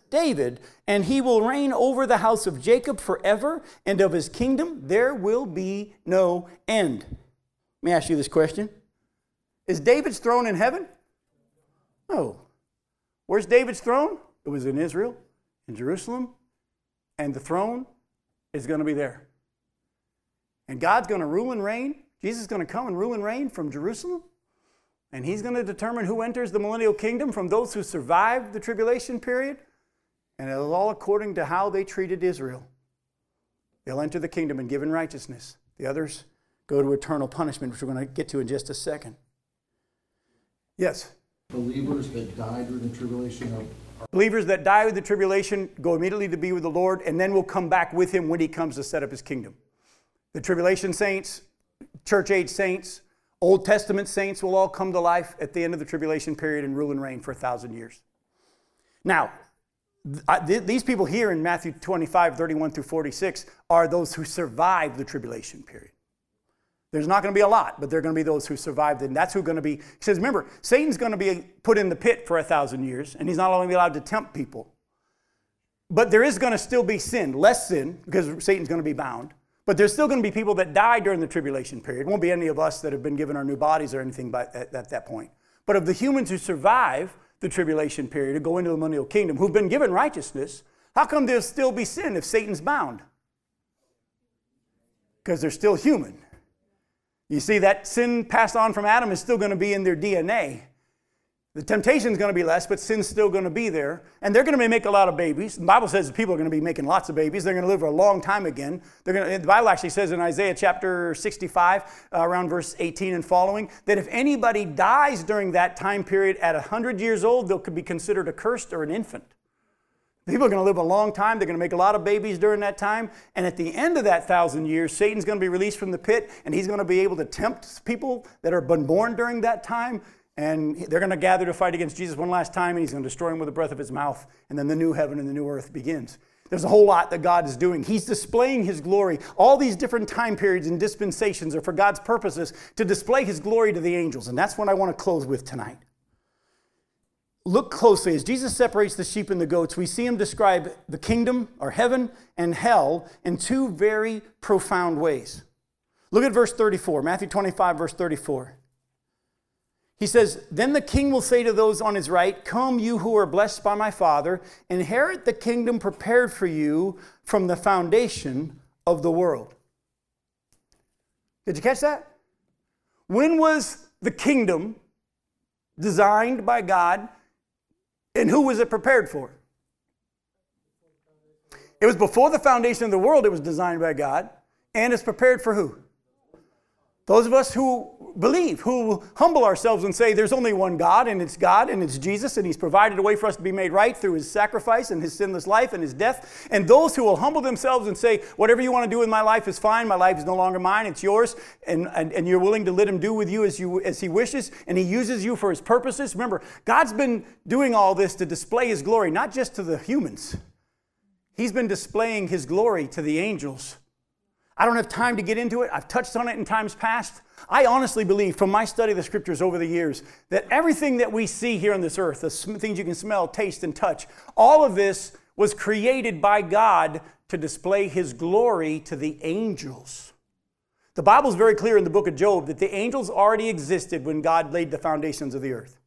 David, and he will reign over the house of Jacob forever, and of his kingdom there will be no end. Let me ask you this question Is David's throne in heaven? No. Where's David's throne? It was in Israel, in Jerusalem, and the throne is going to be there. And God's going to rule and reign. Jesus is going to come and rule and reign from Jerusalem. And he's going to determine who enters the millennial kingdom from those who survive the tribulation period and it is all according to how they treated Israel. They'll enter the kingdom and give in righteousness. The others go to eternal punishment, which we're going to get to in just a second. Yes? Believers that died during the tribulation are. Believers that die with the tribulation go immediately to be with the Lord, and then will come back with him when he comes to set up his kingdom. The tribulation saints, church age saints, Old Testament saints will all come to life at the end of the tribulation period and rule and reign for a thousand years. Now, these people here in Matthew 25, 31 through 46 are those who survived the tribulation period. There's not going to be a lot, but they're going to be those who survived, and that's who going to be. He says, remember, Satan's going to be put in the pit for a thousand years, and he's not only allowed to tempt people, but there is going to still be sin, less sin, because Satan's going to be bound. But there's still going to be people that die during the tribulation period. It won't be any of us that have been given our new bodies or anything by, at, at that point. But of the humans who survive, the tribulation period to go into the millennial kingdom who've been given righteousness, how come there'll still be sin if Satan's bound? Because they're still human. You see, that sin passed on from Adam is still going to be in their DNA. The temptation is going to be less, but sin's still going to be there. And they're going to make a lot of babies. The Bible says people are going to be making lots of babies. They're going to live for a long time again. They're going to, the Bible actually says in Isaiah chapter 65, uh, around verse 18 and following, that if anybody dies during that time period at 100 years old, they could be considered accursed or an infant. People are going to live a long time. They're going to make a lot of babies during that time. And at the end of that thousand years, Satan's going to be released from the pit, and he's going to be able to tempt people that are been born during that time and they're going to gather to fight against Jesus one last time, and he's going to destroy them with the breath of his mouth. And then the new heaven and the new earth begins. There's a whole lot that God is doing. He's displaying his glory. All these different time periods and dispensations are for God's purposes to display his glory to the angels. And that's what I want to close with tonight. look closely. As Jesus separates the sheep and the goats, we see him describe the kingdom or heaven and hell in two very profound ways. Look at verse 34, Matthew 25, verse 34. He says, Then the king will say to those on his right, Come, you who are blessed by my Father, inherit the kingdom prepared for you from the foundation of the world. Did you catch that? When was the kingdom designed by God and who was it prepared for? It was before the foundation of the world, it was designed by God, and it's prepared for who? Those of us who believe, who humble ourselves and say there's only one God, and it's God, and it's Jesus, and He's provided a way for us to be made right through His sacrifice and His sinless life and His death. And those who will humble themselves and say, whatever you want to do with my life is fine, my life is no longer mine, it's yours, and, and, and you're willing to let Him do with you as, you as He wishes, and He uses you for His purposes. Remember, God's been doing all this to display His glory, not just to the humans, He's been displaying His glory to the angels I don't have time to get into it. I've touched on it in times past. I honestly believe, from my study of the scriptures over the years, that everything that we see here on this earth, the things you can smell, taste, and touch, all of this was created by God to display His glory to the angels. The Bible is very clear in the book of Job that the angels already existed when God laid the foundations of the earth.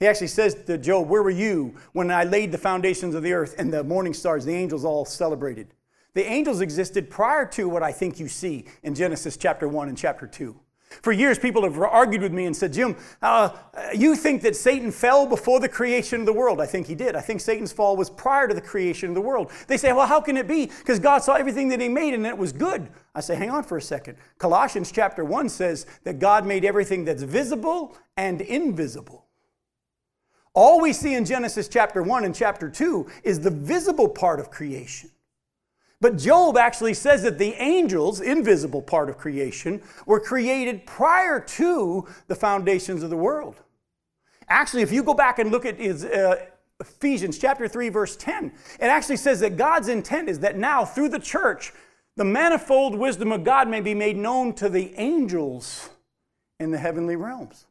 He actually says to Job, Where were you when I laid the foundations of the earth? And the morning stars, the angels all celebrated. The angels existed prior to what I think you see in Genesis chapter 1 and chapter 2. For years, people have argued with me and said, Jim, uh, you think that Satan fell before the creation of the world. I think he did. I think Satan's fall was prior to the creation of the world. They say, well, how can it be? Because God saw everything that he made and it was good. I say, hang on for a second. Colossians chapter 1 says that God made everything that's visible and invisible. All we see in Genesis chapter 1 and chapter 2 is the visible part of creation. But Job actually says that the angels, invisible part of creation, were created prior to the foundations of the world. Actually, if you go back and look at his, uh, Ephesians chapter 3 verse 10, it actually says that God's intent is that now through the church, the manifold wisdom of God may be made known to the angels in the heavenly realms.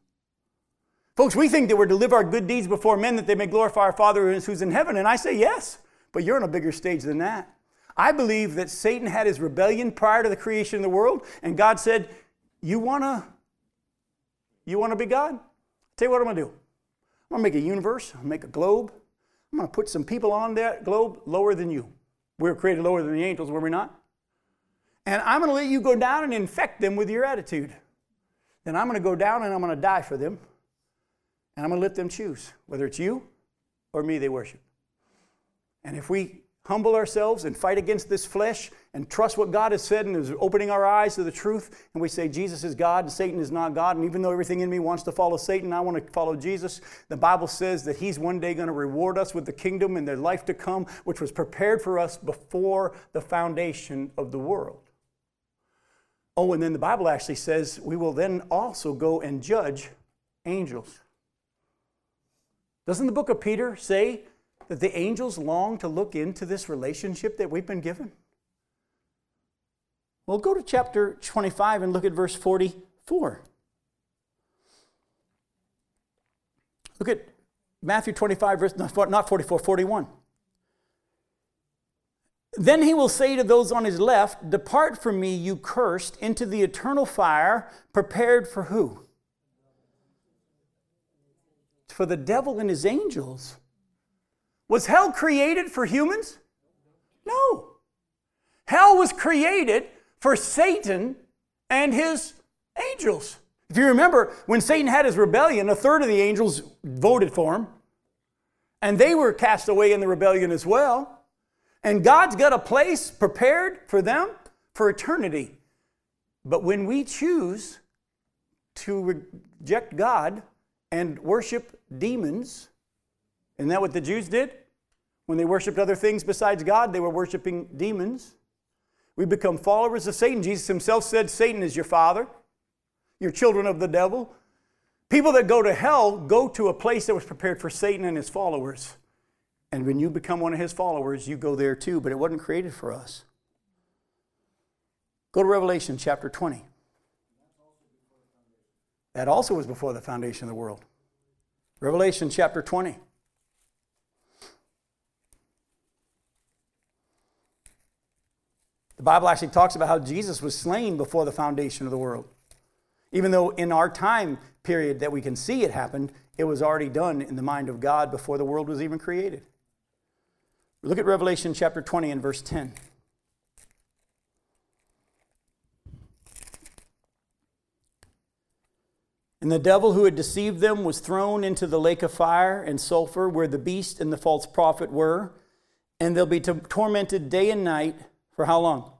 Folks, we think that we're to live our good deeds before men that they may glorify our Father who's in heaven, and I say yes, but you're on a bigger stage than that. I believe that Satan had his rebellion prior to the creation of the world, and God said, You wanna, you wanna be God? Tell you what I'm gonna do. I'm gonna make a universe, I'm gonna make a globe. I'm gonna put some people on that globe lower than you. We were created lower than the angels, were we not? And I'm gonna let you go down and infect them with your attitude. Then I'm gonna go down and I'm gonna die for them. And I'm gonna let them choose whether it's you or me they worship. And if we humble ourselves and fight against this flesh and trust what God has said and is opening our eyes to the truth, and we say Jesus is God and Satan is not God, and even though everything in me wants to follow Satan, I want to follow Jesus, the Bible says that He's one day going to reward us with the kingdom and the life to come, which was prepared for us before the foundation of the world. Oh, and then the Bible actually says we will then also go and judge angels. Doesn't the book of Peter say that the angels long to look into this relationship that we've been given? Well, go to chapter 25 and look at verse 44. Look at Matthew 25, verse, not 44, 41. Then he will say to those on his left, Depart from me, you cursed, into the eternal fire prepared for who? For the devil and his angels. Was hell created for humans? No. Hell was created for Satan and his angels. If you remember, when Satan had his rebellion, a third of the angels voted for him, and they were cast away in the rebellion as well. And God's got a place prepared for them for eternity. But when we choose to reject God and worship demons, isn't that what the Jews did? When they worshiped other things besides God, they were worshiping demons. We become followers of Satan. Jesus himself said, Satan is your father. You're children of the devil. People that go to hell go to a place that was prepared for Satan and his followers. And when you become one of his followers, you go there too, but it wasn't created for us. Go to Revelation chapter 20. That also was before the foundation of the world. Revelation chapter 20. The Bible actually talks about how Jesus was slain before the foundation of the world. Even though in our time period that we can see it happened, it was already done in the mind of God before the world was even created. Look at Revelation chapter 20 and verse 10. And the devil who had deceived them was thrown into the lake of fire and sulfur where the beast and the false prophet were, and they'll be tormented day and night for how long?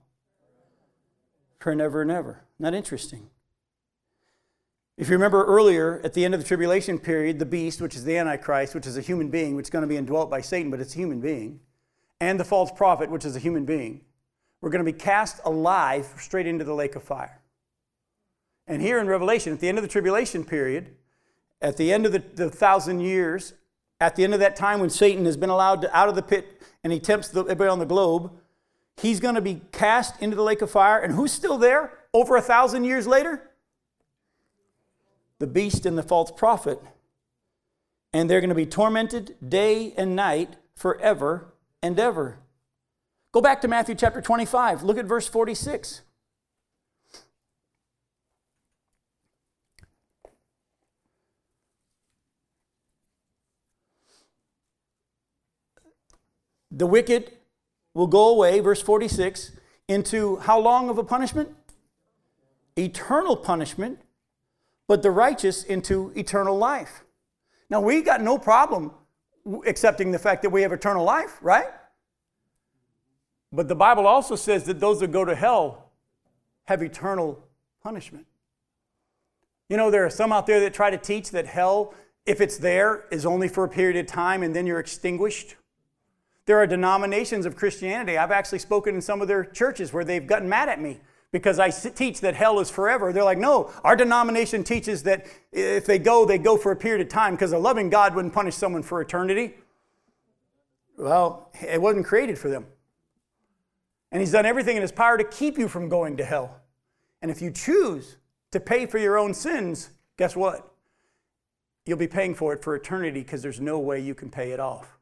For never and ever. Not interesting. If you remember earlier, at the end of the tribulation period, the beast, which is the Antichrist, which is a human being, which is going to be indwelt by Satan, but it's a human being, and the false prophet, which is a human being, were going to be cast alive straight into the lake of fire. And here in Revelation, at the end of the tribulation period, at the end of the, the thousand years, at the end of that time when Satan has been allowed to, out of the pit and he tempts the, everybody on the globe, He's going to be cast into the lake of fire. And who's still there over a thousand years later? The beast and the false prophet. And they're going to be tormented day and night forever and ever. Go back to Matthew chapter 25. Look at verse 46. The wicked will go away, verse 46, into how long of a punishment? Eternal punishment, but the righteous into eternal life. Now, we got no problem accepting the fact that we have eternal life, right? But the Bible also says that those that go to hell have eternal punishment. You know, there are some out there that try to teach that hell, if it's there, is only for a period of time and then you're extinguished. There are denominations of Christianity. I've actually spoken in some of their churches where they've gotten mad at me because I teach that hell is forever. They're like, no, our denomination teaches that if they go, they go for a period of time because a loving God wouldn't punish someone for eternity. Well, it wasn't created for them. And He's done everything in His power to keep you from going to hell. And if you choose to pay for your own sins, guess what? You'll be paying for it for eternity because there's no way you can pay it off.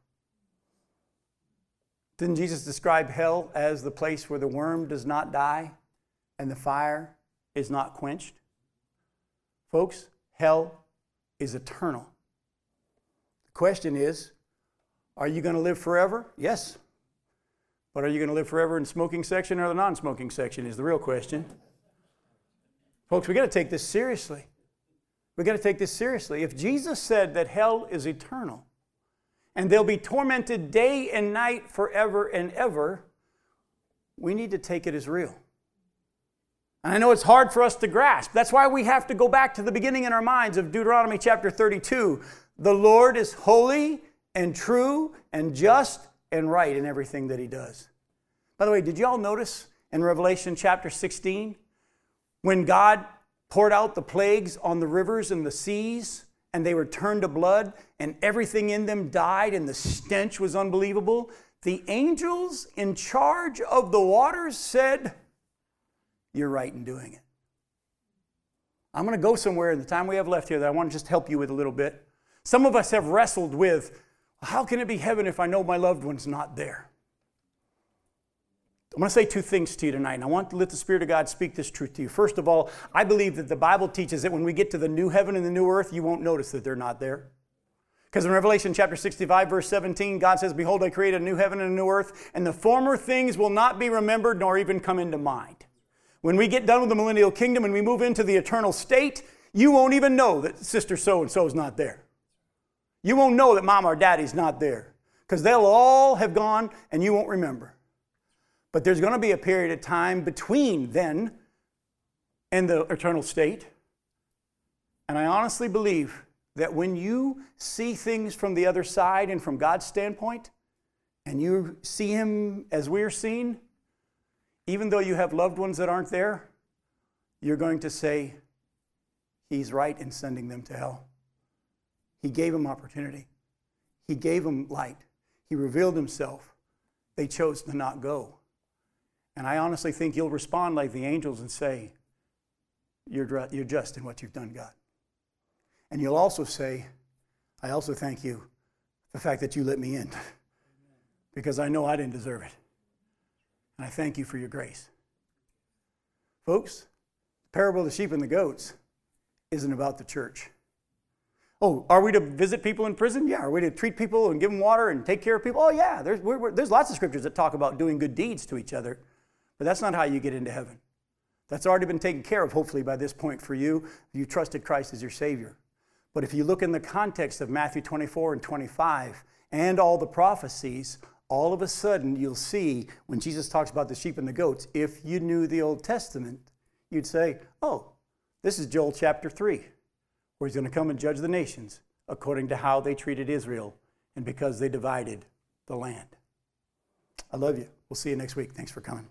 Didn't Jesus describe hell as the place where the worm does not die and the fire is not quenched? Folks, hell is eternal. The question is are you going to live forever? Yes. But are you going to live forever in the smoking section or the non smoking section? Is the real question. Folks, we got to take this seriously. We got to take this seriously. If Jesus said that hell is eternal, and they'll be tormented day and night forever and ever, we need to take it as real. And I know it's hard for us to grasp. That's why we have to go back to the beginning in our minds of Deuteronomy chapter 32. The Lord is holy and true and just and right in everything that he does. By the way, did you all notice in Revelation chapter 16 when God poured out the plagues on the rivers and the seas? And they were turned to blood, and everything in them died, and the stench was unbelievable. The angels in charge of the waters said, You're right in doing it. I'm going to go somewhere in the time we have left here that I want to just help you with a little bit. Some of us have wrestled with, How can it be heaven if I know my loved one's not there? I want to say two things to you tonight, and I want to let the Spirit of God speak this truth to you. First of all, I believe that the Bible teaches that when we get to the new heaven and the new earth, you won't notice that they're not there. Because in Revelation chapter 65, verse 17, God says, Behold, I create a new heaven and a new earth, and the former things will not be remembered nor even come into mind. When we get done with the millennial kingdom and we move into the eternal state, you won't even know that sister so and so is not there. You won't know that mom or daddy's not there because they'll all have gone and you won't remember. But there's going to be a period of time between then and the eternal state. And I honestly believe that when you see things from the other side and from God's standpoint, and you see Him as we're seen, even though you have loved ones that aren't there, you're going to say, He's right in sending them to hell. He gave them opportunity, He gave them light, He revealed Himself. They chose to not go. And I honestly think you'll respond like the angels and say, You're, you're just in what you've done, God. And you'll also say, I also thank you for the fact that you let me in because I know I didn't deserve it. And I thank you for your grace. Folks, the parable of the sheep and the goats isn't about the church. Oh, are we to visit people in prison? Yeah. Are we to treat people and give them water and take care of people? Oh, yeah. There's, we're, we're, there's lots of scriptures that talk about doing good deeds to each other, but that's not how you get into heaven. That's already been taken care of, hopefully, by this point for you. You trusted Christ as your Savior. But if you look in the context of Matthew 24 and 25 and all the prophecies, all of a sudden you'll see when Jesus talks about the sheep and the goats, if you knew the Old Testament, you'd say, oh, this is Joel chapter 3 where he's going to come and judge the nations according to how they treated Israel and because they divided the land. I love you. We'll see you next week. Thanks for coming.